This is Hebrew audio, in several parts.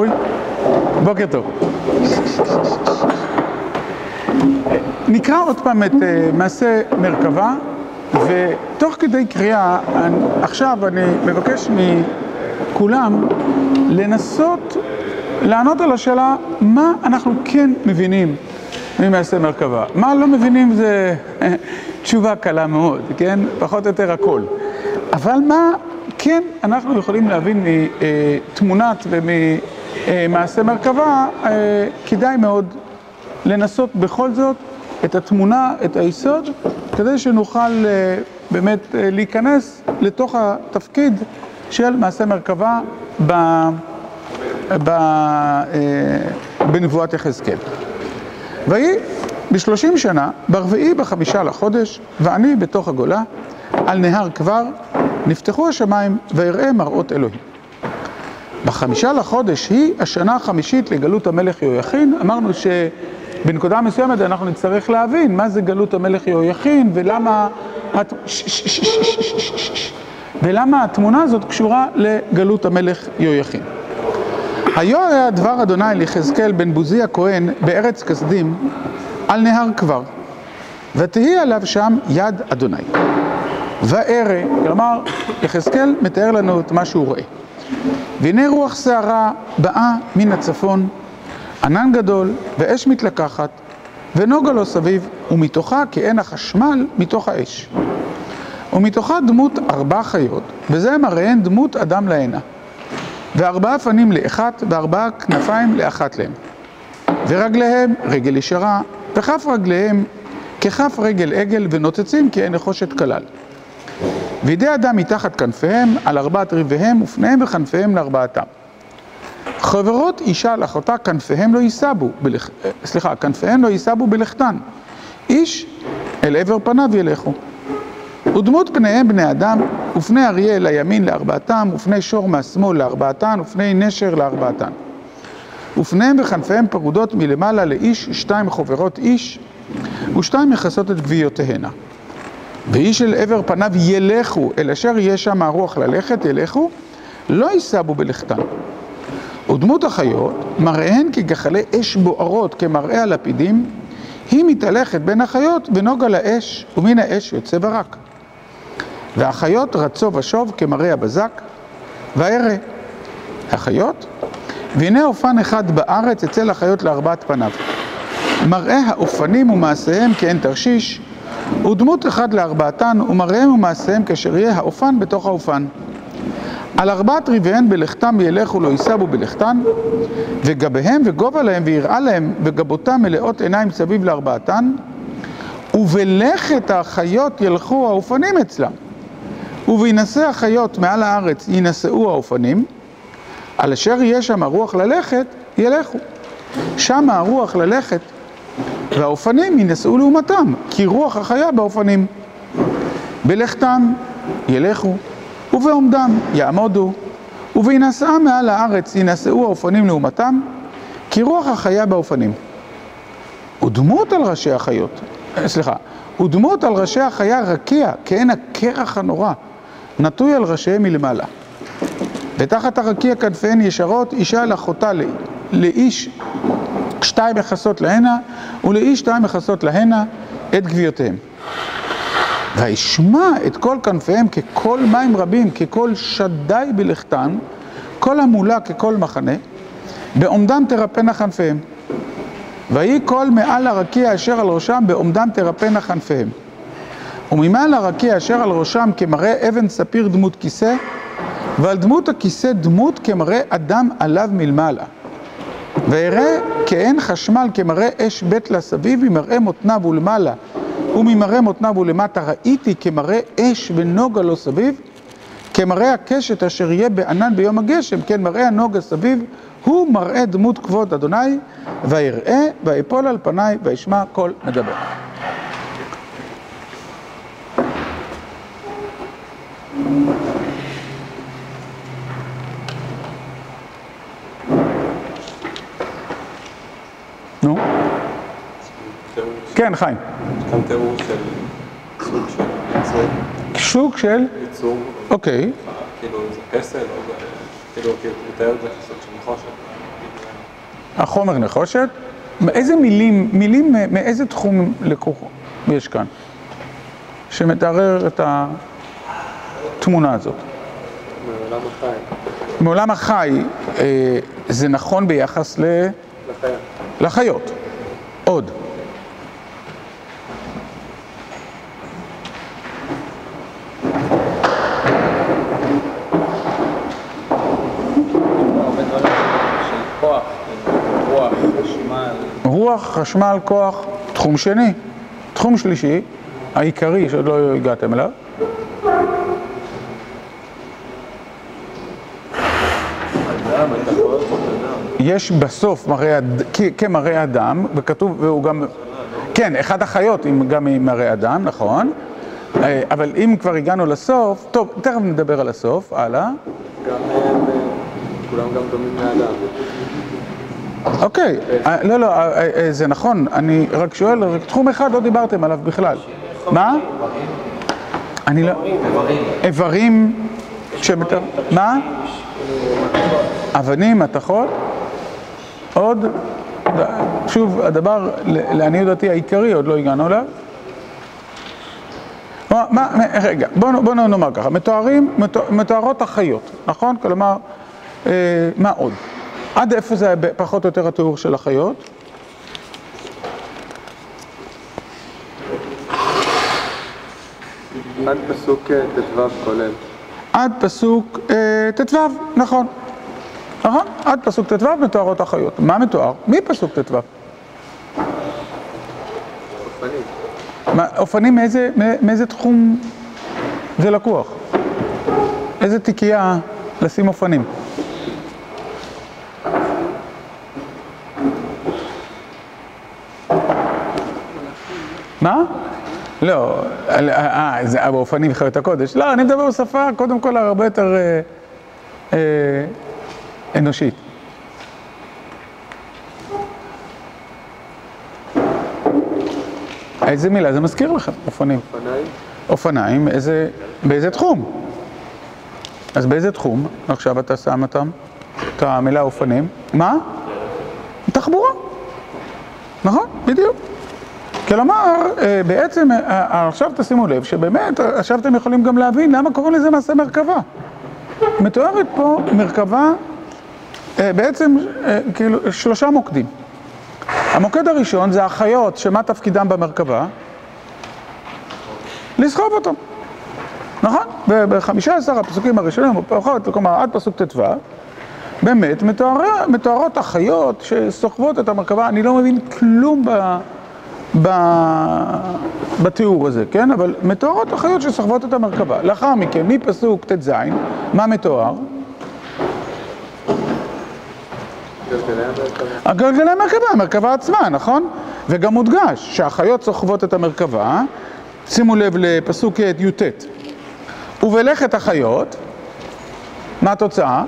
אורי? בוקר טוב. נקרא עוד פעם את מעשה מרכבה, ותוך כדי קריאה, עכשיו אני מבקש מכולם לנסות לענות על השאלה מה אנחנו כן מבינים ממעשה מרכבה. מה לא מבינים זה תשובה קלה מאוד, כן? פחות או יותר הכל. אבל מה כן אנחנו יכולים להבין מתמונת וממעשה מרכבה, כדאי מאוד לנסות בכל זאת את התמונה, את היסוד, כדי שנוכל באמת להיכנס לתוך התפקיד של מעשה מרכבה בנבואת יחזקאל. ויהי בשלושים שנה, ברביעי בחמישה לחודש, ואני בתוך הגולה, על נהר כבר, נפתחו השמיים ויראה מראות אלוהים. בחמישה לחודש היא השנה החמישית לגלות המלך יהויכין, אמרנו שבנקודה מסוימת אנחנו נצטרך להבין מה זה גלות המלך יהויכין ולמה ולמה התמונה הזאת קשורה לגלות המלך יהויכין. היו היה דבר אדוני ליחזקאל בן בוזי הכהן בארץ כסדים על נהר כבר, ותהי עליו שם יד אדוני. וארא, כלומר, יחזקאל מתאר לנו את מה שהוא רואה. והנה רוח שערה באה מן הצפון, ענן גדול ואש מתלקחת, ונוגה לו סביב, ומתוכה כעין החשמל מתוך האש. ומתוכה דמות ארבע חיות, וזה מראיהן דמות אדם להנה. וארבעה פנים לאחת, וארבעה כנפיים לאחת להם. ורגליהם רגל ישרה, וכף רגליהם ככף רגל עגל, ונוצצים כעין נחושת כלל. וידי אדם מתחת כנפיהם, על ארבעת ריביהם, ופניהם וכנפיהם לארבעתם. חברות אישה לאחותה, כנפיהם לא יישבו, בלכ... סליחה, כנפיהם לא יישבו בלכתן. איש אל עבר פניו ילכו. ודמות פניהם בני אדם, ופני אריה לימין לארבעתם, ופני שור מהשמאל לארבעתן, ופני נשר לארבעתן. ופניהם וכנפיהם פרודות מלמעלה לאיש, שתיים חברות איש, ושתיים מכסות את גוויותיהנה. ואיש אל עבר פניו ילכו, אל אשר יהיה שם הרוח ללכת, ילכו, לא יישבו בלכתן. ודמות החיות, מראיהן כגחלי אש בוערות, כמראה הלפידים, היא מתהלכת בין החיות ונוגה לאש, ומן האש יוצא ברק. והחיות רצו ושוב כמראה הבזק, וארא החיות, והנה אופן אחד בארץ אצל החיות לארבעת פניו. מראה האופנים ומעשיהם כעין תרשיש, ודמות אחד לארבעתן, ומראיהם ומעשיהם כאשר יהיה האופן בתוך האופן. על ארבעת ריביהן בלכתם ילכו לא יישבו בלכתן, וגביהם וגובה להם ויראה להם, וגבותם מלאות עיניים סביב לארבעתן, ובלכת החיות ילכו האופנים אצלם. ובהינשא החיות מעל הארץ ינשאו האופנים, על אשר יהיה שם הרוח ללכת, ילכו. שם הרוח ללכת, והאופנים ינשאו לעומתם, כי רוח החיה באופנים. בלכתם ילכו, ובעומדם יעמודו, ובהינשאה מעל הארץ ינשאו האופנים לעומתם, כי רוח החיה באופנים. ודמות על ראשי החיות, סליחה, ודמות על ראשי החיה רקיע, כעין הקרח הנורא, נטוי על ראשיהם מלמעלה. ותחת הרקיע כנפיהן ישרות, אישה אל אחותה לאיש שתיים מכסות להנה, ולאיש שתיים מכסות להנה את גוויותיהם. וישמע את כל כנפיהם ככל מים רבים, ככל שדי בלכתן, כל המולה ככל מחנה, בעומדם תרפנה כנפיהם. ויהי קול מעל הרקיע אשר על ראשם, בעומדם תרפנה כנפיהם. וממעל הרקיע אשר על ראשם כמראה אבן ספיר דמות כיסא, ועל דמות הכיסא דמות כמראה אדם עליו מלמעלה. ואראה כעין חשמל כמראה אש בית לסביב, ממראה מותניו ולמעלה, וממראה מותניו ולמטה ראיתי כמראה אש ונוגה לו סביב, כמראה הקשת אשר יהיה בענן ביום הגשם, כן מראה הנוגה סביב, הוא מראה דמות כבוד אדוני, ויראה ויפול על פניי וישמע קול מדבר. נו? כן, חיים. יש כאן תיאור של סוג של יצור. סוג של? יצור. אוקיי. כאילו זה פסל, או זה... כאילו, הוא מתאר את זה כסוג של נחושת. החומר נחושת. איזה מילים, מילים מאיזה תחום לקוח יש כאן? שמתאר את התמונה הזאת. מעולם החי. מעולם החי אה, זה נכון ביחס ל... לחיה. לחיות. עוד. הרבה דברים של כוח, כאילו, רוח, חשמל, רוח, חשמל, כוח, תחום שני. תחום שלישי, העיקרי שעוד לא הגעתם אליו. יש בסוף מראה, כמראה אדם, וכתוב, והוא גם, כן, אחד החיות גם עם מראה אדם, נכון, אה, אבל אם כבר הגענו לסוף, טוב, תכף נדבר על הסוף, הלאה. גם הם, אה, כולם גם דומים לאדם. אוקיי, אה, לא, לא, אה, אה, זה נכון, אני רק שואל, רק תחום אחד לא דיברתם עליו בכלל. מה? אני לא... איברים שמת... מה? אבנים, מתכות? עוד? שוב, הדבר, לעניות דעתי העיקרי, עוד לא הגענו אליו. מה, רגע, בואו בוא נאמר ככה, מתוארים, מתואר- מתוארות החיות, נכון? כלומר, מה עוד? עד איפה זה פחות או יותר התיאור של החיות? עד פסוק אה, ט"ו כולל. עד פסוק אה, ט"ו, נכון. נכון? עד פסוק ט"ו מתוארות החיות. מה מתואר? מי פסוק ט"ו? אופנים. מה, אופנים מאיזה, מא- מאיזה תחום זה לקוח? איזה תיקייה לשים אופנים? מה? לא, על- אה, זה באופנים חיות הקודש. לא, אני מדבר בשפה קודם כל הרבה יותר אה, אה, אנושית. איזה מילה זה מזכיר לכם? אופנים. אופניים. אופניים, איזה, באיזה תחום? אז באיזה תחום עכשיו אתה שם אותם? את המילה אופנים? מה? תחבורה. נכון, בדיוק. כלומר, אה, בעצם, אה, אה, עכשיו תשימו לב שבאמת, עכשיו אתם יכולים גם להבין למה קוראים לזה מעשה מרכבה. מתוארת פה מרכבה, בעצם, כאילו, שלושה מוקדים. המוקד הראשון זה החיות, שמה תפקידם במרכבה? לסחוב אותם. נכון? ב-15 הפסוקים הראשונים, או פחות, כלומר עד פסוק ט"ו, באמת מתוארה, מתוארות החיות שסוחבות את המרכבה, אני לא מבין כלום ב, בתיאור הזה, כן? אבל מתוארות החיות שסוחבות את המרכבה. לאחר מכן, מפסוק ט"ז, מה מתואר? הגלגלי המרכבה, המרכבה עצמה, נכון? וגם מודגש שהחיות סוחבות את המרכבה, שימו לב לפסוק י"ט. ובלכת החיות, מה התוצאה?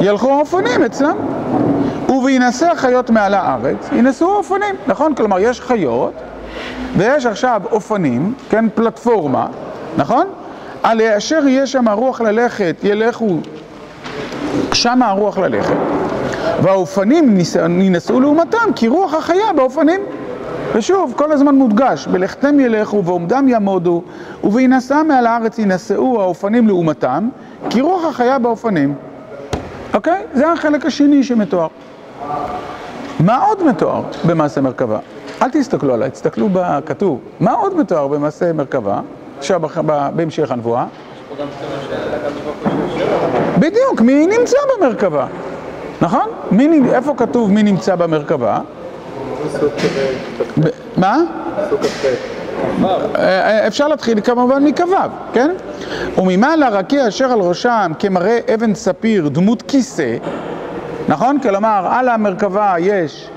ילכו האופנים אצלם. ובהינשא החיות מעל הארץ, ינסו האופנים, נכון? כלומר, יש חיות, ויש עכשיו אופנים, כן? פלטפורמה, נכון? על אשר יהיה שם הרוח ללכת, ילכו שם הרוח ללכת, והאופנים יינשאו לעומתם, כי רוח החיה באופנים. ושוב, כל הזמן מודגש, בלכתם ילכו ועומדם יעמודו, ובהינשא מעל הארץ יינשאו האופנים לעומתם, כי רוח החיה באופנים. אוקיי? זה החלק השני שמתואר. מה עוד מתואר במעשה מרכבה? אל תסתכלו עליי, תסתכלו בכתוב. מה עוד מתואר במעשה מרכבה? עכשיו בהמשך הנבואה. בדיוק, מי נמצא במרכבה, נכון? מי, איפה כתוב מי נמצא במרכבה? פסוק אה, כ"ח. ב- מה? פסוק כ"ח. אה, אה, אפשר להתחיל כמובן מכ"ו, כן? וממעלה רקיע אשר על ראשם כמראה אבן ספיר דמות כיסא, נכון? כלומר, על המרכבה יש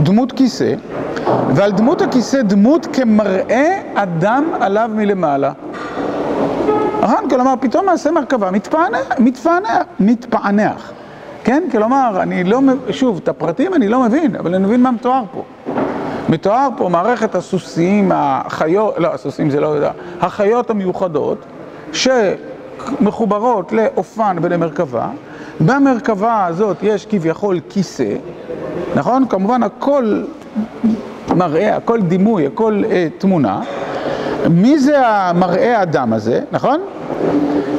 דמות כיסא, ועל דמות הכיסא דמות כמראה אדם עליו מלמעלה. נכון? כלומר, פתאום מעשה מרכבה מתפענח, מתפענח, מתפענח. כן? כלומר, אני לא, מב- שוב, את הפרטים אני לא מבין, אבל אני מבין מה מתואר פה. מתואר פה מערכת הסוסים, החיות, לא, הסוסים זה לא יודע, החיות המיוחדות, שמחוברות לאופן ולמרכבה, במרכבה הזאת יש כביכול כיסא, נכון? כמובן הכל מראה, הכל דימוי, הכל אה, תמונה. מי זה המראה אדם הזה, נכון?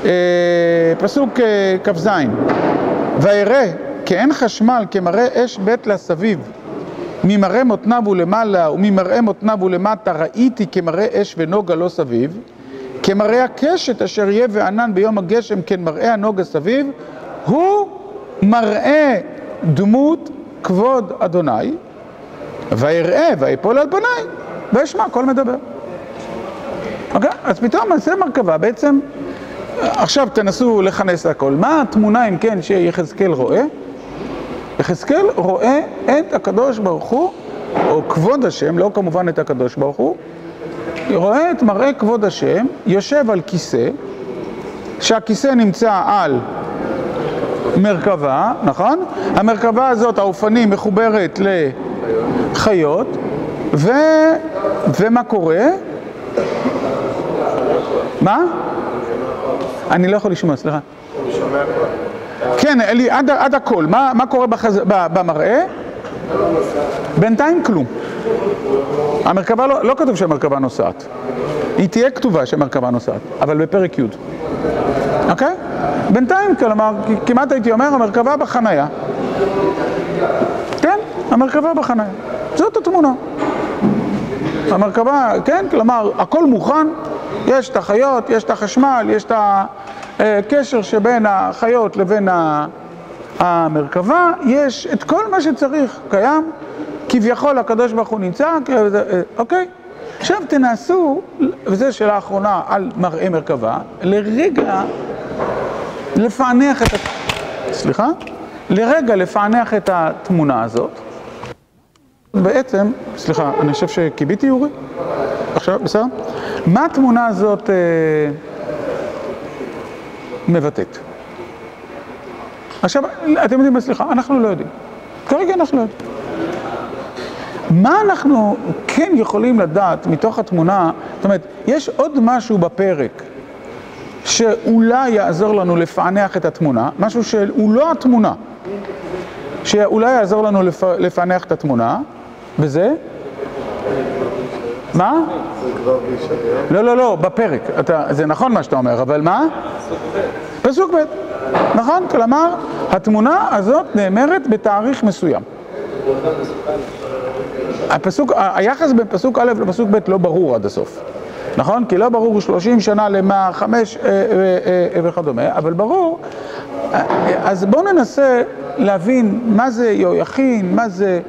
אה, פסוק אה, כ"ז: וירא כי אין חשמל כמראה אש בית לסביב ממראה מותניו ולמעלה וממראה מותניו ולמטה ראיתי כמראה אש ונוגה לא סביב כמראה הקשת אשר יהיה וענן ביום הגשם כן מראה הנוגה סביב הוא מראה דמות כבוד אדוני ויראה ויפול על פניי וישמע קול מדבר. אוקיי? אז פתאום זה מרכבה בעצם עכשיו תנסו לכנס הכל. מה התמונה אם כן שיחזקאל רואה? יחזקאל רואה את הקדוש ברוך הוא, או כבוד השם, לא כמובן את הקדוש ברוך הוא, רואה את מראה כבוד השם, יושב על כיסא, שהכיסא נמצא על מרכבה, נכון? המרכבה הזאת, האופנים, מחוברת לחיות, ו... ומה קורה? מה? אני לא יכול לשמוע, סליחה. כן, אלי, עד, עד הכל. מה, מה קורה בחז... במראה? בינתיים כלום. המרכבה לא, לא כתוב שהמרכבה נוסעת. היא תהיה כתובה שהמרכבה נוסעת, אבל בפרק י'. אוקיי? בינתיים, כלומר, כמעט הייתי אומר, המרכבה בחנייה. כן, המרכבה בחנייה. זאת התמונה. המרכבה, כן, כלומר, הכל מוכן, יש את החיות, יש את החשמל, יש את הקשר שבין החיות לבין המרכבה, יש את כל מה שצריך, קיים, כביכול הקדוש ברוך הוא נמצא, אוקיי? עכשיו תנסו, וזו שאלה אחרונה על מראה מרכבה, לרגע לפענח את. סליחה? לרגע לפענח את התמונה הזאת. בעצם, סליחה, אני חושב שכיביתי אורי? עכשיו, בסדר? מה התמונה הזאת אה, מבטאת? עכשיו, אתם יודעים מה, סליחה, אנחנו לא יודעים. כרגע אנחנו לא יודעים. מה אנחנו כן יכולים לדעת מתוך התמונה, זאת אומרת, יש עוד משהו בפרק שאולי יעזור לנו לפענח את התמונה, משהו שהוא לא התמונה, שאולי יעזור לנו לפ... לפענח את התמונה, וזה? מה? לא, לא, לא, בפרק. אתה, זה נכון מה שאתה אומר, אבל מה? פסוק ב'. נכון? כלומר, התמונה הזאת נאמרת בתאריך מסוים. הפסוק, היחס בין פסוק א' לפסוק ב' לא ברור עד הסוף. נכון? כי לא ברור 30 שנה למה, חמש אה, אה, אה, וכדומה, אבל ברור. אז בואו ננסה להבין מה זה יהויכין, מה זה...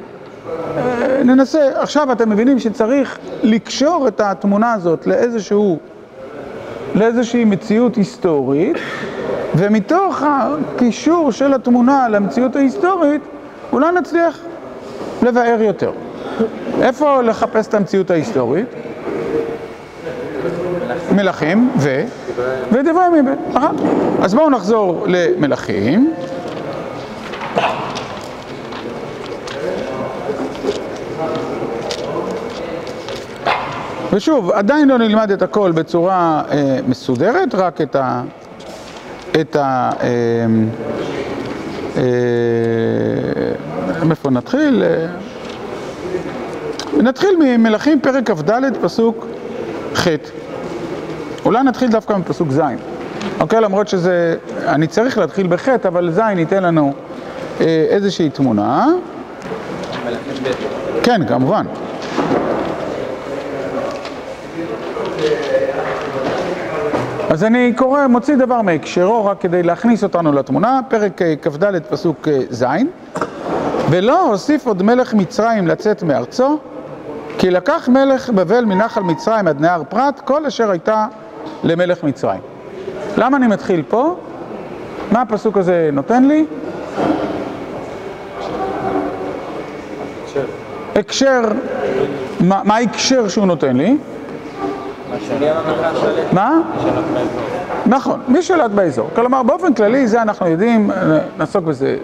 ננסה, עכשיו אתם מבינים שצריך לקשור את התמונה הזאת לאיזשהו, לאיזושהי מציאות היסטורית, ומתוך הקישור של התמונה למציאות ההיסטורית, אולי נצליח לבאר יותר. איפה לחפש את המציאות ההיסטורית? מלכים ו... ודברי ימים. נכון? אז בואו נחזור למלכים. ושוב, עדיין לא נלמד את הכל בצורה אה, מסודרת, רק את ה... את ה... אה, אה, מאיפה נתחיל? אה, נתחיל ממלכים פרק כ"ד פסוק ח'. אולי נתחיל דווקא מפסוק ז', אוקיי? למרות שזה... אני צריך להתחיל בח', אבל ז' ייתן לנו אה, איזושהי תמונה. כן, כמובן. אז אני קורא, מוציא דבר מהקשרו רק כדי להכניס אותנו לתמונה, פרק כ"ד פסוק ז' ולא הוסיף עוד מלך מצרים לצאת מארצו כי לקח מלך בבל מנחל מצרים עד נהר פרת כל אשר הייתה למלך מצרים. למה אני מתחיל פה? מה הפסוק הזה נותן לי? הקשר, מה ההקשר שהוא נותן לי? מה? נכון, מי שלט באזור. כלומר, באופן כללי, זה אנחנו יודעים, נעסוק בזה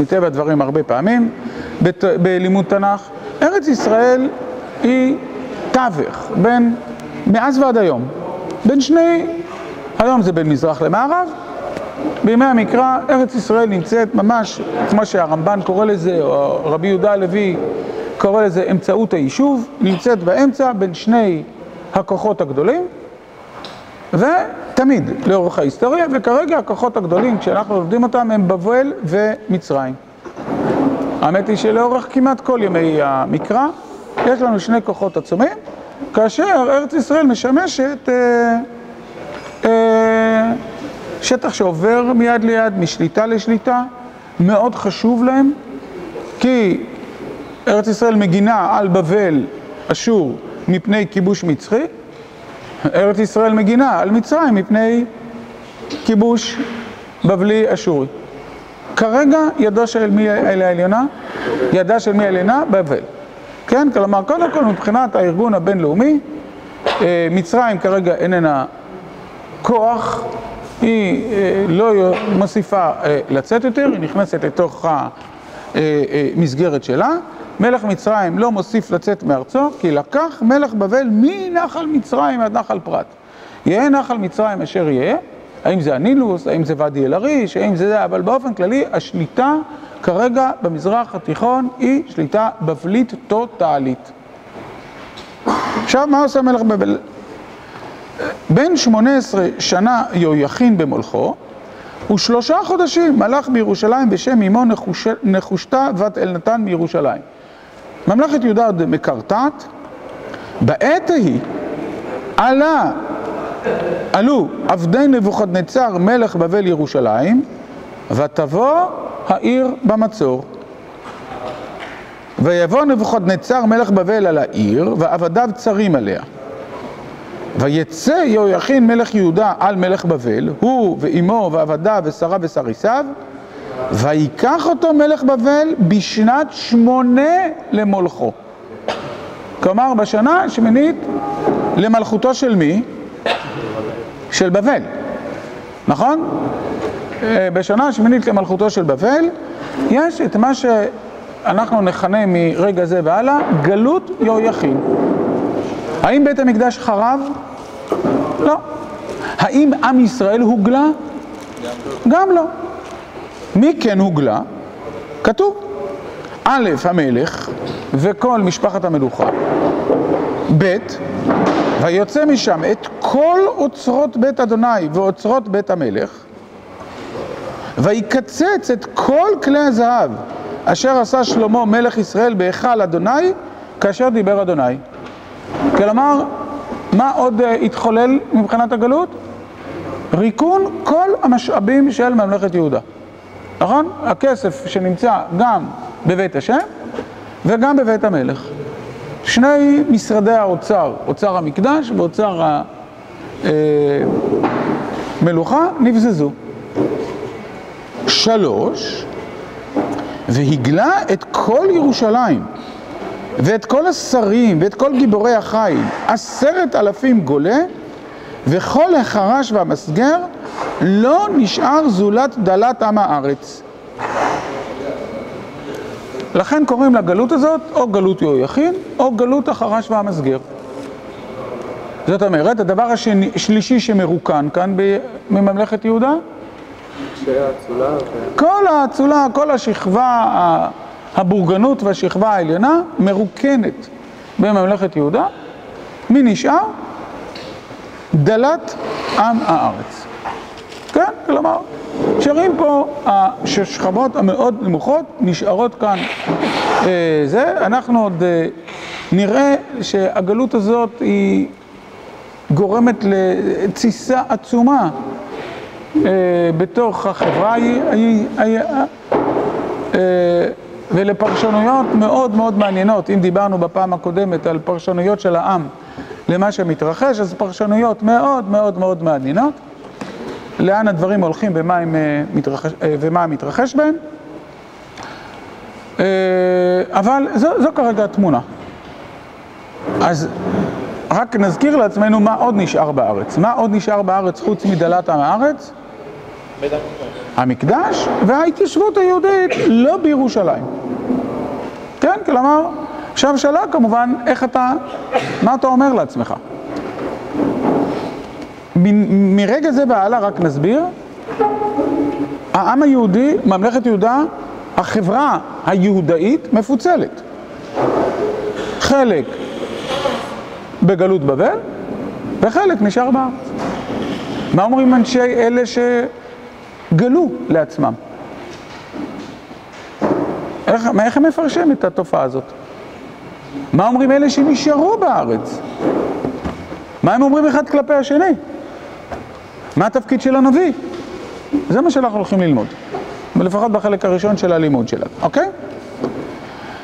מטבע הדברים הרבה פעמים, בלימוד תנ"ך. ארץ ישראל היא תווך בין, מאז ועד היום, בין שני, היום זה בין מזרח למערב, בימי המקרא ארץ ישראל נמצאת ממש, כמו שהרמב"ן קורא לזה, או רבי יהודה הלוי קורא לזה אמצעות היישוב, נמצאת באמצע בין שני הכוחות הגדולים, ותמיד לאורך ההיסטוריה, וכרגע הכוחות הגדולים, כשאנחנו לומדים אותם, הם בבל ומצרים. האמת היא שלאורך כמעט כל ימי המקרא, יש לנו שני כוחות עצומים, כאשר ארץ ישראל משמשת אה, אה, שטח שעובר מיד ליד, משליטה לשליטה, מאוד חשוב להם, כי ארץ ישראל מגינה על בבל, אשור, מפני כיבוש מצחי, ארץ ישראל מגינה על מצרים מפני כיבוש בבלי אשורי. כרגע ידו של מי העליונה? ידה של מי העליונה? בבל. כן? כלומר, קודם כל מבחינת הארגון הבינלאומי, אה, מצרים כרגע איננה כוח, היא אה, לא מוסיפה אה, לצאת יותר, היא נכנסת לתוך המסגרת שלה. מלך מצרים לא מוסיף לצאת מארצו, כי לקח מלך בבל מנחל מצרים עד נחל פרת. יהיה נחל מצרים אשר יהיה, האם זה הנילוס, האם זה ואדי אל-עריש, האם זה זה, אבל באופן כללי השליטה כרגע במזרח התיכון היא שליטה בבלית טוטאלית. עכשיו, מה עושה מלך בבל? בין 18 שנה יהויכין במולכו, ושלושה חודשים מלך בירושלים בשם אמו נחוש... נחושתה בת אלנתן מירושלים. ממלכת יהודה עוד מקרטעת, בעת ההיא עלה, עלו עבדי נבוכדנצר מלך בבל ירושלים, ותבוא העיר במצור. ויבוא נבוכדנצר מלך בבל על העיר, ועבדיו צרים עליה. ויצא יהויכין מלך יהודה על מלך בבל, הוא ואימו ועבדיו ושרה וסריסיו, ויקח אותו מלך בבל בשנת שמונה למולכו. כלומר, בשנה השמינית למלכותו של מי? של בבל, נכון? אה, בשנה השמינית למלכותו של בבל, יש את מה שאנחנו נכנה מרגע זה והלאה, גלות יהויכין. האם בית המקדש חרב? לא. האם עם ישראל הוגלה? גם לא. מי כן הוגלה? כתוב. א', המלך וכל משפחת המלוכה. ב', ויוצא משם את כל אוצרות בית אדוני ואוצרות בית המלך, ויקצץ את כל כלי הזהב אשר עשה שלמה מלך ישראל בהיכל אדוני, כאשר דיבר אדוני. כלומר, מה עוד התחולל מבחינת הגלות? ריקון כל המשאבים של ממלכת יהודה. נכון? הכסף שנמצא גם בבית השם וגם בבית המלך. שני משרדי האוצר, אוצר המקדש ואוצר המלוכה, נבזזו. שלוש, והגלה את כל ירושלים ואת כל השרים ואת כל גיבורי החיל, עשרת אלפים גולה, וכל החרש והמסגר לא נשאר זולת דלת עם הארץ. לכן קוראים לגלות הזאת או גלות יהויכין או גלות החרש והמסגר. זאת אומרת, הדבר השלישי שמרוקן כאן מממלכת יהודה כל האצולה, כל השכבה, הבורגנות והשכבה העליונה מרוקנת בממלכת יהודה. מי נשאר? דלת עם הארץ. כן? כלומר, נשארים פה השכבות המאוד נמוכות, נשארות כאן אה, זה. אנחנו עוד אה, נראה שהגלות הזאת היא גורמת לתסיסה עצומה בתוך החברה ולפרשנויות מאוד מאוד מעניינות. אם דיברנו בפעם הקודמת על פרשנויות של העם למה שמתרחש, אז פרשנויות מאוד מאוד מאוד מעניינות. לאן הדברים הולכים ומה, הם, מתרחש, ומה מתרחש בהם. אבל זו, זו כרגע התמונה. אז רק נזכיר לעצמנו מה עוד נשאר בארץ. מה עוד נשאר בארץ חוץ מדלת הארץ? המקדש וההתיישבות היהודית לא בירושלים. כן? כלומר, עכשיו שאלה כמובן, איך אתה, מה אתה אומר לעצמך? מ- מרגע זה והלאה רק נסביר העם היהודי, ממלכת יהודה, החברה היהודאית מפוצלת. חלק בגלות בבל, וחלק נשאר בארץ. מה אומרים אנשי אלה שגלו לעצמם? איך, איך הם מפרשים את התופעה הזאת? מה אומרים אלה שנשארו בארץ? מה הם אומרים אחד כלפי השני? מה התפקיד של הנביא? זה מה שאנחנו הולכים ללמוד, ולפחות בחלק הראשון של הלימוד שלנו, אוקיי?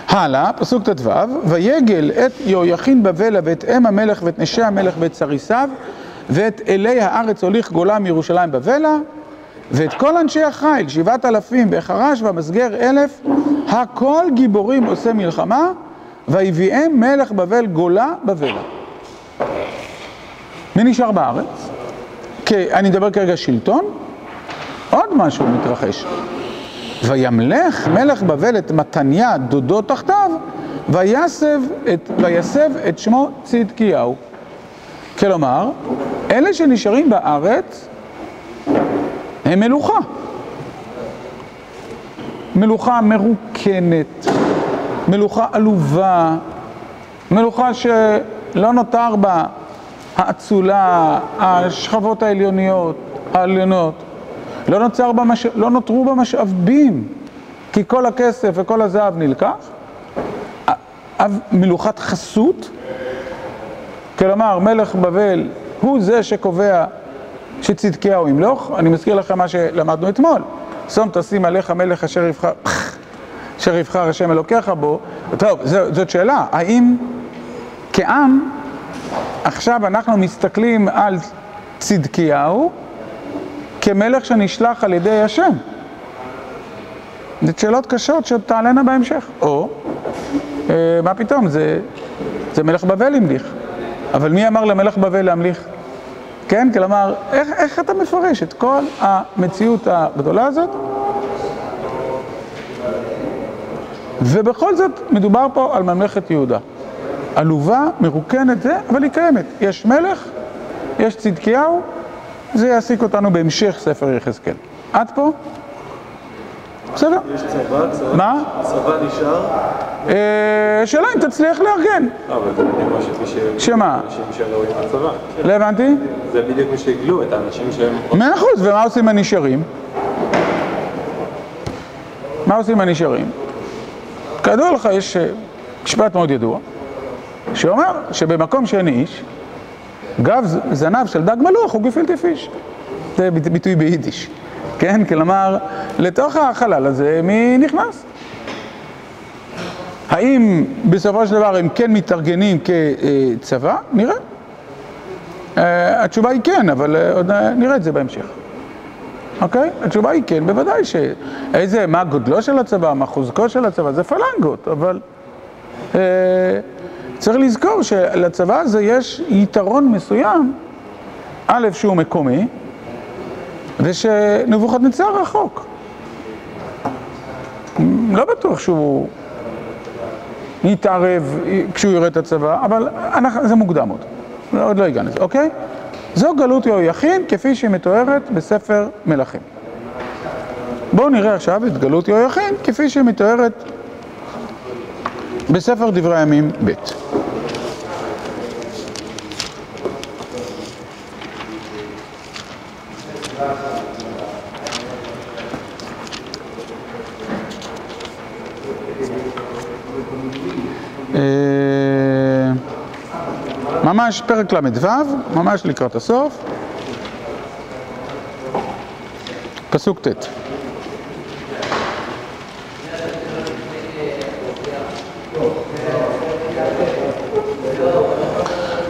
הלאה, פסוק ט"ו, ויגל את יהויכין בבלה ואת אם המלך ואת נשי המלך ואת סריסיו ואת אלי הארץ הוליך גולה מירושלים בבלה ואת כל אנשי החיל, שבעת אלפים, בחרש והמסגר אלף, הכל גיבורים עושה מלחמה, ויביאם מלך בבל גולה בבלה. מי נשאר בארץ? כי אני מדבר כרגע שלטון, עוד משהו מתרחש. וימלך מלך בבל את מתניה דודו תחתיו, ויסב את, ויסב את שמו צדקיהו. כלומר, אלה שנשארים בארץ הם מלוכה. מלוכה מרוקנת, מלוכה עלובה, מלוכה שלא נותר בה האצולה, השכבות העליוניות, העליונות. לא, נוצר במש... לא נותרו בה משאבים, כי כל הכסף וכל הזהב נלקח. מלוכת חסות, כלומר מלך בבל הוא זה שקובע שצדקיהו ימלוך. אני מזכיר לכם מה שלמדנו אתמול. שום תשים עליך מלך אשר יבחר, אשר יבחר השם אלוקיך בו. טוב, זאת שאלה, האם כעם עכשיו אנחנו מסתכלים על צדקיהו כמלך שנשלח על ידי השם? זה שאלות קשות שתעלנה בהמשך. או, אה, מה פתאום, זה, זה מלך בבל המליך. אבל מי אמר למלך בבל להמליך? כן, כלומר, איך, איך אתה מפרש את כל המציאות הגדולה הזאת? ובכל זאת מדובר פה על ממלכת יהודה. עלובה, מרוקנת זה, אבל היא קיימת. יש מלך, יש צדקיהו, זה יעסיק אותנו בהמשך ספר יחזקאל. עד פה? בסדר. יש צבא, צבא. מה? צבא נשאר. אה, שאלה אם תצליח לארגן. אבל זה בדיוק מה שמי. שמה? אנשים שראויים לצבא. לא הבנתי? זה בדיוק מי שהגלו את האנשים שהם... מאה אחוז, ומה עושים הנשארים? מה עושים הנשארים? כידוע לך, יש אה, משפט מאוד ידוע, שאומר שבמקום שאין איש, גב זנב של דג מלוח הוא גפילטי פיש. זה ביטוי ביידיש, כן? כלומר, לתוך החלל הזה מי נכנס? האם בסופו של דבר הם כן מתארגנים כצבא? נראה. אה, התשובה היא כן, אבל אה, עוד נראה את זה בהמשך. אוקיי? התשובה היא כן, בוודאי ש... איזה, מה גודלו של הצבא, מה חוזקו של הצבא, זה פלנגות, אבל... אה, צריך לזכור שלצבא הזה יש יתרון מסוים, א', שהוא מקומי, ושנבוכדנצר רחוק. לא בטוח שהוא יתערב כשהוא יראה את הצבא, אבל אנחנו, זה מוקדם עוד, עוד לא הגענו לזה, אוקיי? זו גלות יהויכין כפי שהיא מתוארת בספר מלכים. בואו נראה עכשיו את גלות יהויכין כפי שהיא מתוארת בספר דברי הימים ב'. ממש פרק ל"ו, ממש לקראת הסוף, פסוק ט'.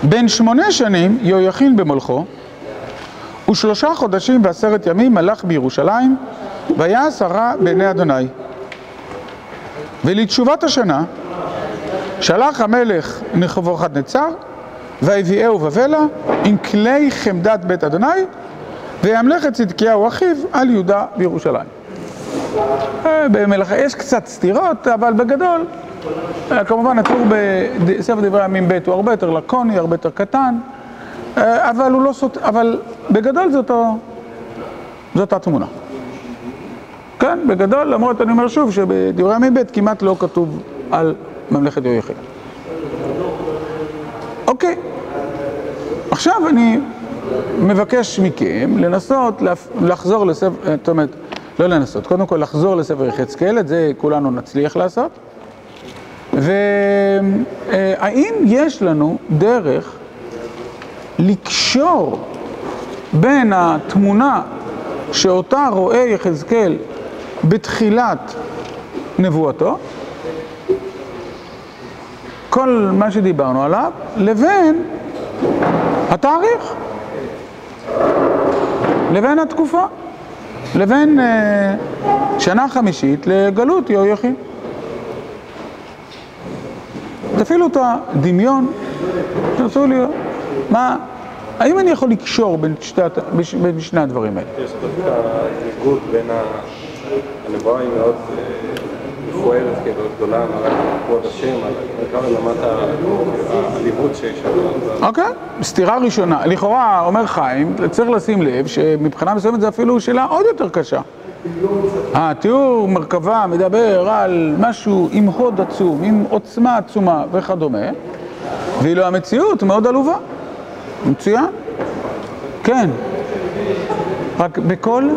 בן שמונה שנים יהויכין במולכו, ושלושה חודשים ועשרת ימים מלך בירושלים, ויעש הרע בעיני אדוני. ולתשובת השנה שלח המלך נבוכדנצר ויביאהו בבלה עם כלי חמדת בית אדוני וימלך את צדקיהו אחיו על יהודה בירושלים. במלאכה יש קצת סתירות, אבל בגדול, כמובן הטור בספר דברי הימים ב' הוא הרבה יותר לקוני, הרבה יותר קטן, אבל הוא לא סוט... אבל בגדול זאת, זאת התמונה. כן, בגדול, למרות אני אומר שוב שבדברי ימי ב' כמעט לא כתוב על ממלכת יהויכין. אוקיי, עכשיו אני מבקש מכם לנסות לחזור לספר, זאת אומרת, לא לנסות, קודם כל לחזור לספר יחזקאל, את זה כולנו נצליח לעשות. והאם יש לנו דרך לקשור בין התמונה שאותה רואה יחזקאל בתחילת נבואתו, כל מה שדיברנו עליו, לבין התאריך, לבין התקופה, לבין אה, שנה חמישית לגלות יהויכין. תפעילו את הדמיון, תנסו לראות, מה, האם אני יכול לקשור בין, שתי, בין שני הדברים האלה? יש דווקא ניגוד בין הנבואה היא מאוד מפוארת, כאילו גדולה, מראה כבוד השם, בעיקר לרמת העליבות שיש שם. אוקיי, סתירה ראשונה. לכאורה, אומר חיים, צריך לשים לב שמבחינה מסוימת זו אפילו שאלה עוד יותר קשה. התיאור מרכבה מדבר על משהו עם הוד עצום, עם עוצמה עצומה וכדומה, ואילו המציאות מאוד עלובה. מצוין? כן. רק בקול?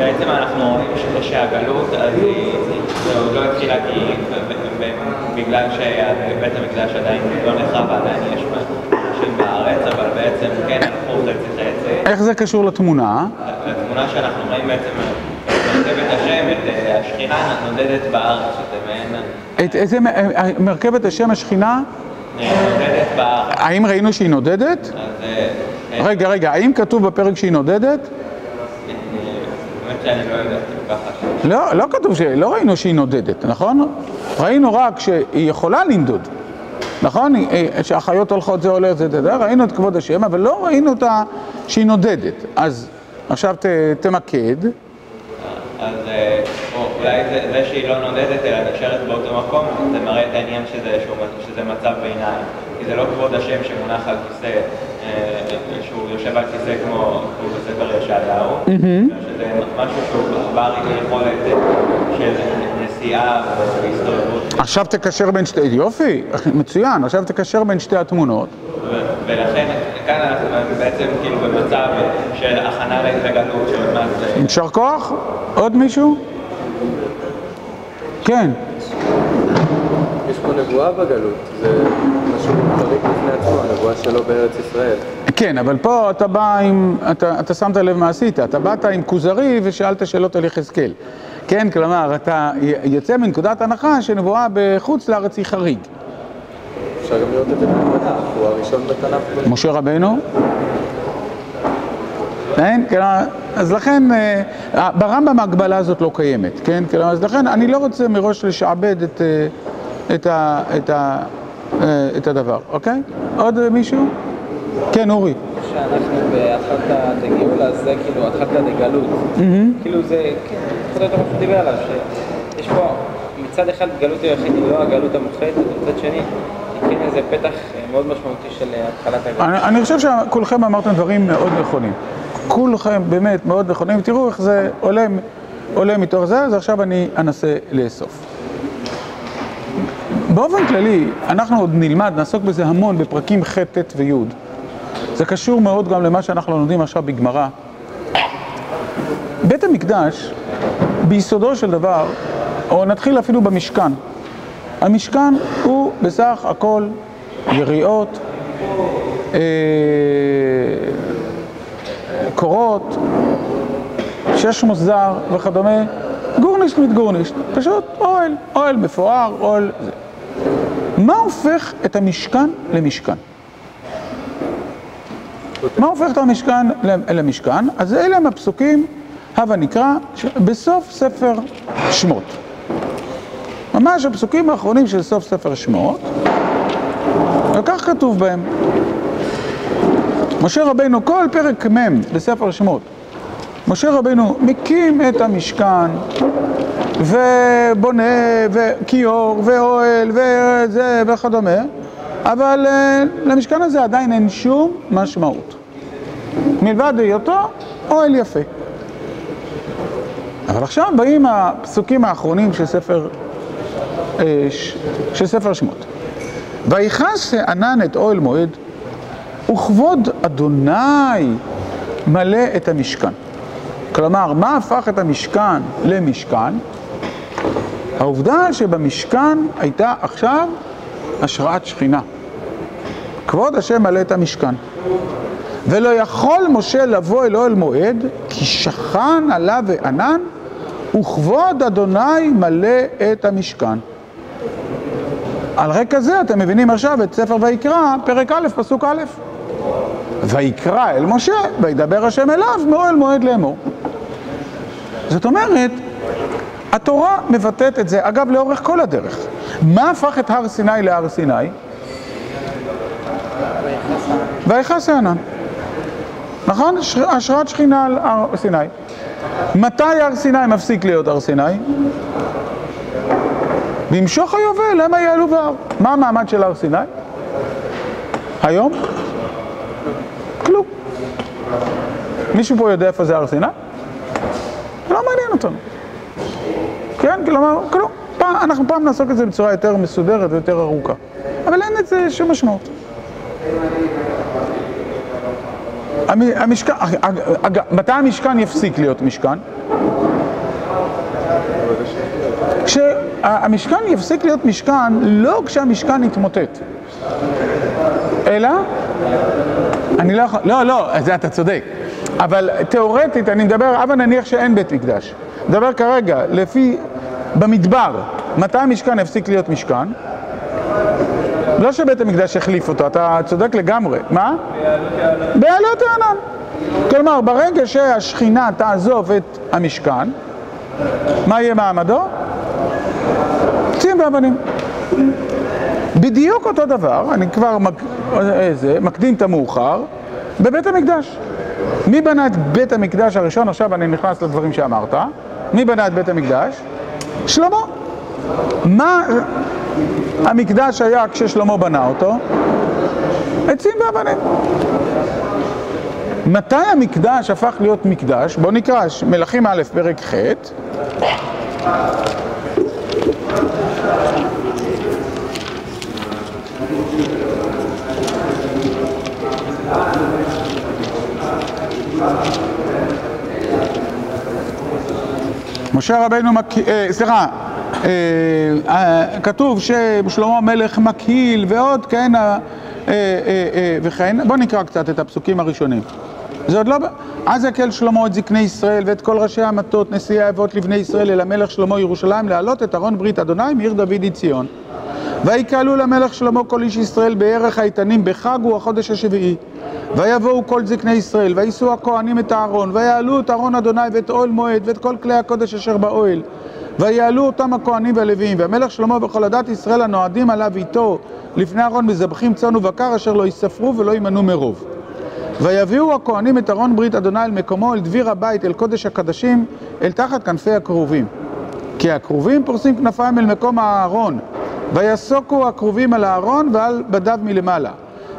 בעצם אנחנו רואים שהגלות, אז זה עוד לא התחילה כי בגלל שבית המקדש עדיין לא נחרב ועדיין יש אנשים בארץ, אבל בעצם כן הלכו חצי חצי. איך זה קשור לתמונה? התמונה שאנחנו רואים בעצם מרכבת השם, את השכינה נודדת בארץ, שזה מעין... את איזה מרכבת השם השכינה? נודדת בארץ. האם ראינו שהיא נודדת? אז... אה, רגע, רגע, האם כתוב בפרק שהיא נודדת? שאני לא יודע, כאילו ככה. לא, לא כתוב ש... לא ראינו שהיא נודדת, נכון? ראינו רק שהיא יכולה לנדוד, נכון? אה, שהחיות הולכות זה עולה זה זה, ראינו את כבוד השם, אבל לא ראינו אותה שהיא נודדת. אז עכשיו ת, תמקד. אז אה, או, אולי זה, זה שהיא לא נודדת אלא נשארת באותו מקום, זה מראה את העניין שזה, שזה מצב ביניים. כי זה לא כבוד השם שמונח על כיסא, אה, שהוא יושב על כיסא כמו, כמו בספר ישעיהו, שזה משהו שהוא בר יכולת אה, של נסיעה והסתובבות. עכשיו תקשר בין שתי... יופי, מצוין, עכשיו תקשר בין שתי התמונות. ולכן כאן אנחנו בעצם כאילו במצב של הכנה לגלות שעוד מעט... אה, יישר כוח? עוד מישהו? כן. יש פה נבואה בגלות, זה חריג בפני עצמו, הנבואה שלו בארץ ישראל. כן, אבל פה אתה בא עם, אתה, אתה שמת לב מה עשית, אתה באת עם כוזרי ושאלת שאלות על יחזקאל. כן, כלומר, אתה יוצא מנקודת הנחה שנבואה בחוץ לארץ היא חריג. אפשר גם לראות את זה בתנ"ך, הוא הראשון בתנ"ך. משה רבנו? כן, כלומר, אז לכן, אה, ברמב"ם ההגבלה הזאת לא קיימת, כן? כלומר, אז לכן אני לא רוצה מראש לשעבד את, אה, את, ה, את, ה, את הדבר, אוקיי? עוד מישהו? כן, אורי. שאנחנו באחת הדגאולה, זה כאילו התחלת דגלות. כאילו זה, כן, יותר מה שהוא דיבר עליו, שיש פה מצד אחד גלות היחיד היא לא הגלות המוחלטת, ומצד שני כן איזה פתח אה, מאוד משמעותי של אה, התחלת הגלות. אני, אני חושב שכולכם אמרתם דברים מאוד נכונים. כולכם באמת מאוד נכונים, ותראו איך זה עולה, עולה מתוך זה, אז עכשיו אני אנסה לאסוף. באופן כללי, אנחנו עוד נלמד, נעסוק בזה המון בפרקים ח', ט' וי'. זה קשור מאוד גם למה שאנחנו לומדים עכשיו בגמרא. בית המקדש, ביסודו של דבר, או נתחיל אפילו במשכן. המשכן הוא בסך הכל יריעות, אה, קורות, שש מוסזר וכדומה, גורנישט mit גורנישט, פשוט אוהל, אוהל מפואר, אוהל... זה. מה הופך את המשכן למשכן? מה הופך את המשכן למשכן? אז אלה הם הפסוקים, הבה נקרא, בסוף ספר שמות. ממש הפסוקים האחרונים של סוף ספר שמות, וכך כתוב בהם. משה רבינו, כל פרק מ' בספר שמות, משה רבינו מקים את המשכן ובונה וכיור ואוהל וזה וכדומה, אבל uh, למשכן הזה עדיין אין שום משמעות. מלבד היותו אוהל יפה. אבל עכשיו באים הפסוקים האחרונים של ספר, אה, של ספר שמות. ויכס הענן את אוהל מועד, וכבוד אדוני מלא את המשכן. כלומר, מה הפך את המשכן למשכן? העובדה שבמשכן הייתה עכשיו השראת שכינה. כבוד השם מלא את המשכן. ולא יכול משה לבוא אל אוהל מועד, כי שכן עליו וענן, וכבוד אדוני מלא את המשכן. על רקע זה אתם מבינים עכשיו את ספר ויקרא, פרק א', פסוק א'. ויקרא אל משה, וידבר השם אליו מאוהל מועד לאמור. זאת אומרת, התורה מבטאת את זה, אגב, לאורך כל הדרך. מה הפך את הר סיני להר סיני? ויכס הענן. נכון? השראת שכינה על הר סיני. מתי הר סיני מפסיק להיות הר סיני? במשוך היובל, המה יעלו בהר. מה המעמד של הר סיני? היום? כלום. מישהו פה יודע איפה זה הר סיני? לא מעניין אותנו. כן, כלומר, כלום. פעם, אנחנו פעם נעסוק בזה בצורה יותר מסודרת ויותר ארוכה. אבל אין לזה שום משמעות. המ- המשכן, אג- מתי המשכן יפסיק להיות משכן? כשהמשכן יפסיק להיות משכן, לא כשהמשכן יתמוטט. אלא? אני לא יכול, לא, לא, זה אתה צודק. אבל תיאורטית, אני מדבר, הבה נניח שאין בית מקדש. מדבר כרגע, לפי, במדבר, מתי המשכן יפסיק להיות משכן? לא שבית המקדש יחליף אותו, אתה צודק לגמרי. מה? בעלות הענן. כלומר, ברגע שהשכינה תעזוב את המשכן, מה יהיה מעמדו? קצין ואבנים. בדיוק אותו דבר, אני כבר מק... איזה, מקדים את המאוחר, בבית המקדש. מי בנה את בית המקדש הראשון? עכשיו אני נכנס לדברים שאמרת. מי בנה את בית המקדש? שלמה. מה המקדש היה כששלמה בנה אותו? עצים ואבנים. מתי המקדש הפך להיות מקדש? בואו נקרא מלכים א' פרק ח' משה רבנו, מק... אה, סליחה, אה, אה, כתוב ששלמה המלך מקהיל ועוד אה, וכהנה, בואו נקרא קצת את הפסוקים הראשונים. זה עוד לא... אז יקל שלמה את זקני ישראל ואת כל ראשי המטות, נשיאי האבות לבני ישראל אל המלך שלמה ירושלים להעלות את ארון ברית אדוני מעיר דוד ציון. ויקהלו למלך שלמה כל איש ישראל בערך האיתנים בחג הוא החודש השביעי. ויבואו כל זקני ישראל, ויישאו הכהנים את הארון, ויעלו את ארון אדוני ואת אוהל מועד, ואת כל כלי הקודש אשר באוהל. ויעלו אותם הכהנים והלוויים, והמלך שלמה וכל עדת ישראל הנועדים עליו איתו לפני ארון מזבחים צאן ובקר אשר לא יספרו ולא יימנו מרוב. ויביאו הכהנים את ארון ברית אדוני אל מקומו, אל דביר הבית, אל קודש הקדשים, אל תחת כנפי הכרובים. כי הכרובים פורסים כנפיים אל מקום הארון, ויסוקו הכרובים על הארון ועל בדיו מלמעלה.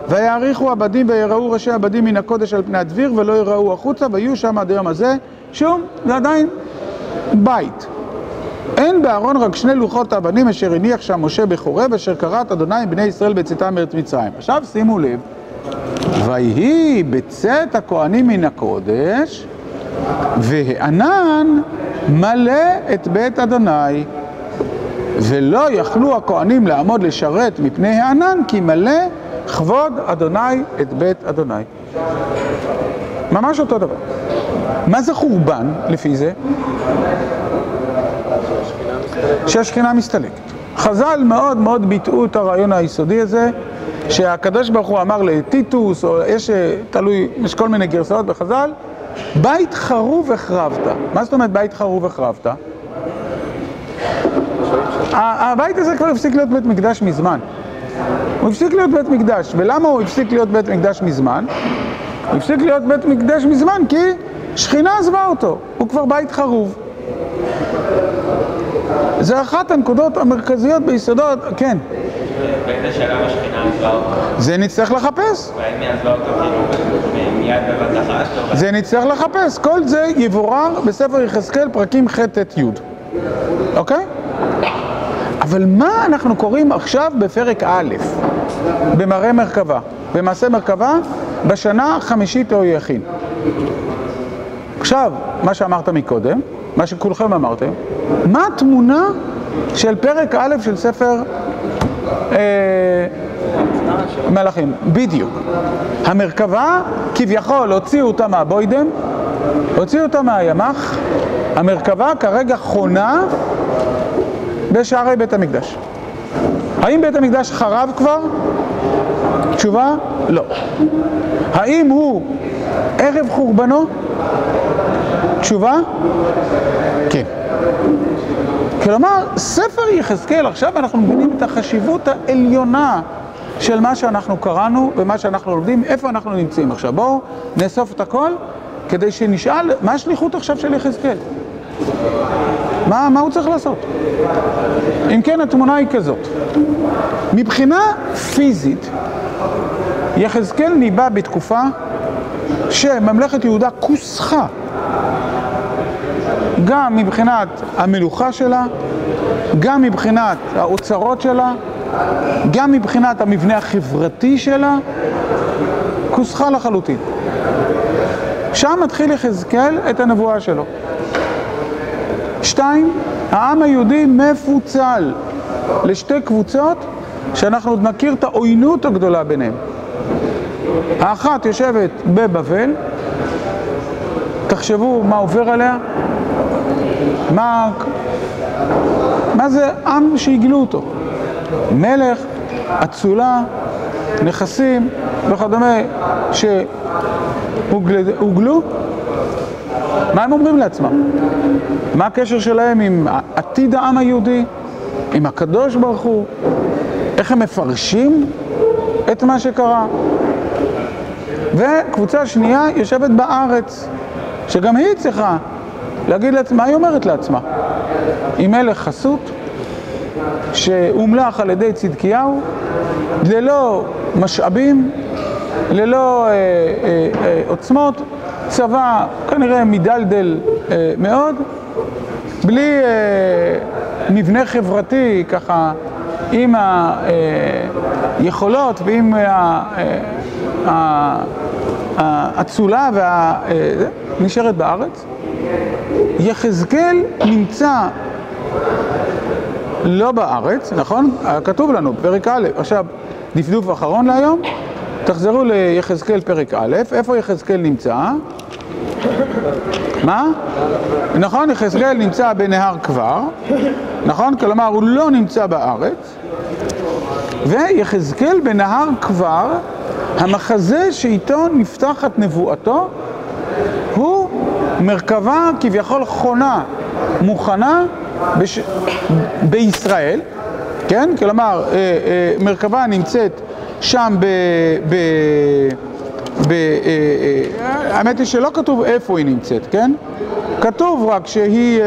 ויעריכו עבדים ויראו ראשי עבדים מן הקודש על פני הדביר ולא יראו החוצה ויהיו שם עד היום הזה. שום, זה עדיין בית. אין בארון רק שני לוחות האבנים אשר הניח שם משה בחורב אשר כרת אדוני בני ישראל בצאתם מארץ מצרים. עכשיו שימו לב, ויהי בצאת הכהנים מן הקודש והענן מלא את בית אדוני ולא יכלו הכהנים לעמוד לשרת מפני הענן כי מלא כבוד אדוני את בית אדוני. ממש אותו דבר. מה זה חורבן לפי זה? שהשכינה מסתלקת. חז"ל מאוד מאוד ביטאו את הרעיון היסודי הזה, שהקדוש ברוך הוא אמר לטיטוס, או יש, אה, תלוי, יש כל מיני גרסאות בחז"ל, בית חרוב החרבת. מה זאת אומרת בית חרוב החרבת? הבית הזה כבר הפסיק להיות בית מקדש מזמן. הוא הפסיק להיות בית מקדש. ולמה הוא הפסיק להיות בית מקדש מזמן? הוא הפסיק להיות בית מקדש מזמן כי שכינה עזבה אותו, הוא כבר בית חרוב. זה אחת הנקודות המרכזיות ביסודות, כן. באיזה שלב השכינה עזבה אותו? זה נצטרך לחפש. כאילו? או- זה נצטרך לחפש. כל זה יבורר בספר יחזקאל פרקים ח' ט' י'. אוקיי? אבל מה אנחנו קוראים עכשיו בפרק א', במראה מרכבה, במעשה מרכבה, בשנה החמישית ליהויכין. עכשיו, מה שאמרת מקודם, מה שכולכם אמרתם, מה התמונה של פרק א' של ספר אה, מלאכים? בדיוק. המרכבה, כביכול הוציאו אותה מהבוידם, הוציאו אותה מהימ"ח, המרכבה כרגע חונה בשערי בית המקדש. האם בית המקדש חרב כבר? תשובה, לא. האם הוא ערב חורבנו? תשובה, כן. כלומר, ספר יחזקאל, עכשיו אנחנו מבינים את החשיבות העליונה של מה שאנחנו קראנו ומה שאנחנו לומדים, איפה אנחנו נמצאים עכשיו. בואו נאסוף את הכל כדי שנשאל, מה השליחות עכשיו של יחזקאל? מה, מה הוא צריך לעשות? אם כן, התמונה היא כזאת. מבחינה פיזית, יחזקאל ניבא בתקופה שממלכת יהודה כוסחה גם מבחינת המלוכה שלה, גם מבחינת האוצרות שלה, גם מבחינת המבנה החברתי שלה, כוסחה לחלוטין. שם מתחיל יחזקאל את הנבואה שלו. שתיים, העם היהודי מפוצל לשתי קבוצות שאנחנו עוד נכיר את העוינות הגדולה ביניהם. האחת יושבת בבבל, תחשבו מה עובר עליה, מה, מה זה עם שהגלו אותו? מלך, אצולה, נכסים וכדומה שהוגלו? מה הם אומרים לעצמם? מה הקשר שלהם עם עתיד העם היהודי? עם הקדוש ברוך הוא? איך הם מפרשים את מה שקרה? וקבוצה שנייה יושבת בארץ, שגם היא צריכה להגיד לעצמה, מה היא אומרת לעצמה? היא מלך חסות, שהומלך על ידי צדקיהו, ללא משאבים, ללא אה, אה, אה, עוצמות, צבא כנראה מדלדל אה, מאוד, בלי אה, מבנה חברתי ככה, עם היכולות ועם ה... אה, האצולה וה... אה, נשארת בארץ. יחזקאל נמצא לא בארץ, נכון? כתוב לנו, פרק א', עכשיו, דפדוף אחרון להיום, תחזרו ליחזקאל פרק א', איפה יחזקאל נמצא? מה? נכון, יחזקאל נמצא בנהר כבר, נכון? כלומר, הוא לא נמצא בארץ, ויחזקאל בנהר כבר, המחזה שאיתו נפתחת נבואתו, הוא מרכבה כביכול חונה, מוכנה בש... בישראל, כן? כלומר, אה, אה, מרכבה נמצאת שם ב... ב... ב... אה, אה, האמת היא שלא כתוב איפה היא נמצאת, כן? כתוב רק שהיא... אה,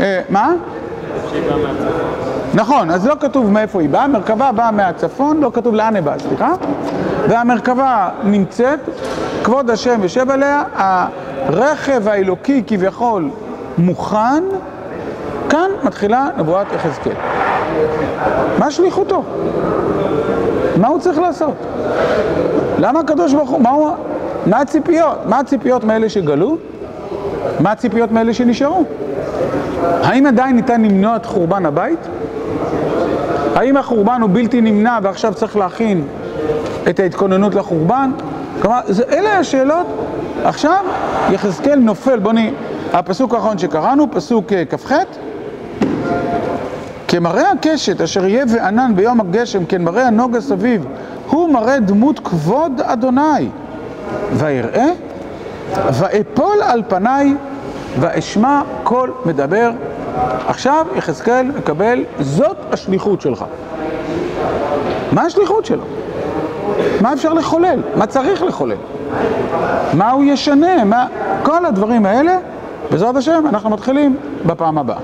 אה, מה? נכון, אז לא כתוב מאיפה היא באה, מרכבה באה מהצפון, לא כתוב לאן היא באה, סליחה. והמרכבה נמצאת, כבוד השם יושב עליה, הרכב האלוקי כביכול מוכן, כאן מתחילה נבואת יחזקאל. מה שליחותו? מה הוא צריך לעשות? למה הקדוש ברוך הוא, מה, הוא, מה הציפיות? מה הציפיות מאלה שגלו? מה הציפיות מאלה שנשארו? האם עדיין ניתן למנוע את חורבן הבית? האם החורבן הוא בלתי נמנע ועכשיו צריך להכין את ההתכוננות לחורבן? כלומר, זה, אלה השאלות. עכשיו יחזקאל נופל, בואו נראה, הפסוק האחרון שקראנו, פסוק כ"ח כמראה הקשת אשר יהיה וענן ביום הגשם, כן מראה הנוגה סביב, הוא מראה דמות כבוד אדוני. ויראה, ואפול על פניי, ואשמע קול מדבר. עכשיו יחזקאל מקבל, זאת השליחות שלך. מה השליחות שלו? מה אפשר לחולל? מה צריך לחולל? מה הוא ישנה? מה... כל הדברים האלה, בעזרת השם, אנחנו מתחילים בפעם הבאה.